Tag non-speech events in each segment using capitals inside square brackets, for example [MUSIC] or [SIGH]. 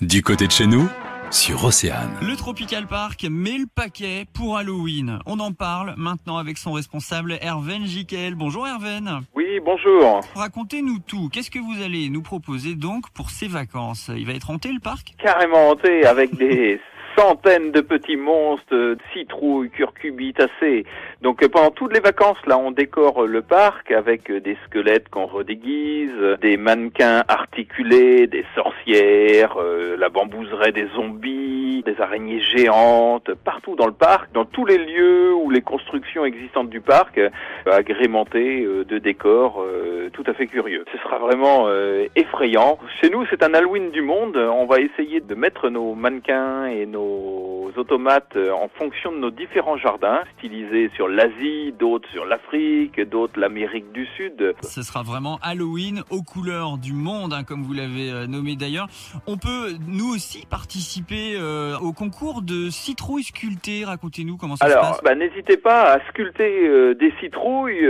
Du côté de chez nous, sur Océane. Le Tropical Park met le paquet pour Halloween. On en parle maintenant avec son responsable Herven Jiquel. Bonjour Herven. Oui, bonjour. Racontez-nous tout. Qu'est-ce que vous allez nous proposer donc pour ces vacances? Il va être hanté le parc? Carrément hanté avec des [LAUGHS] centaines de petits monstres, citrouilles, curcubitacées. Donc euh, pendant toutes les vacances, là, on décore le parc avec euh, des squelettes qu'on redéguise, des mannequins articulés, des sorcières, euh, la bambouseraie des zombies, des araignées géantes, partout dans le parc, dans tous les lieux où les constructions existantes du parc, agrémentées de décors tout à fait curieux. Ce sera vraiment effrayant. Chez nous, c'est un Halloween du monde. On va essayer de mettre nos mannequins et nos automates euh, en fonction de nos différents jardins, stylisés sur l'Asie, d'autres sur l'Afrique, d'autres l'Amérique du Sud. Ce sera vraiment Halloween aux couleurs du monde, hein, comme vous l'avez euh, nommé d'ailleurs. On peut nous aussi participer euh, au concours de citrouilles sculptées. Racontez-nous comment ça se passe. Alors, bah, n'hésitez pas à sculpter des citrouilles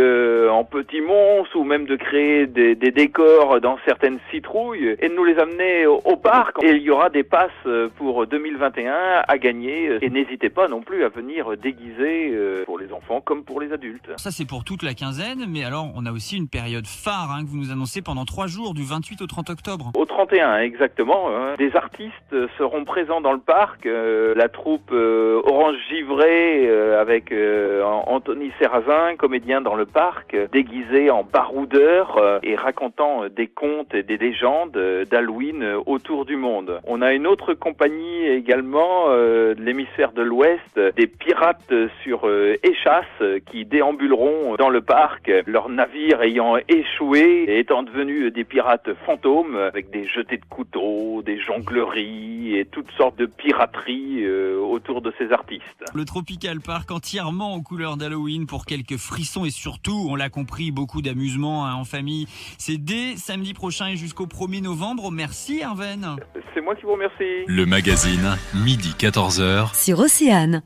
en petits monstres ou même de créer des, décors dans certaines citrouilles et de nous les amener au, au parc. Et il y aura des passes pour 2021 à gagner. Et n'hésitez pas non plus à venir déguiser euh, pour les enfants comme pour les adultes. Ça, c'est pour toute la quinzaine, mais alors on a aussi une période phare hein, que vous nous annoncez pendant trois jours, du 28 au 30 octobre. Au 31, exactement. Hein. Des artistes seront présents dans le parc. Euh, la troupe euh, Orange Givré avec Anthony Serrazin, comédien dans le parc, déguisé en baroudeur et racontant des contes et des légendes d'Halloween autour du monde. On a une autre compagnie également euh, de l'hémisphère de l'Ouest des pirates sur euh, échasse qui déambuleront dans le parc, leurs navires ayant échoué et étant devenus des pirates fantômes avec des jetés de couteaux, des jongleries et toutes sortes de pirateries euh, autour de ces artistes. Le Tropical Park entièrement aux couleurs d'Halloween pour quelques frissons et surtout, on l'a compris, beaucoup d'amusement hein, en famille. C'est dès samedi prochain et jusqu'au 1er novembre. Merci Herven. C'est moi qui vous remercie. Le magazine, midi 14h. Sur Océane.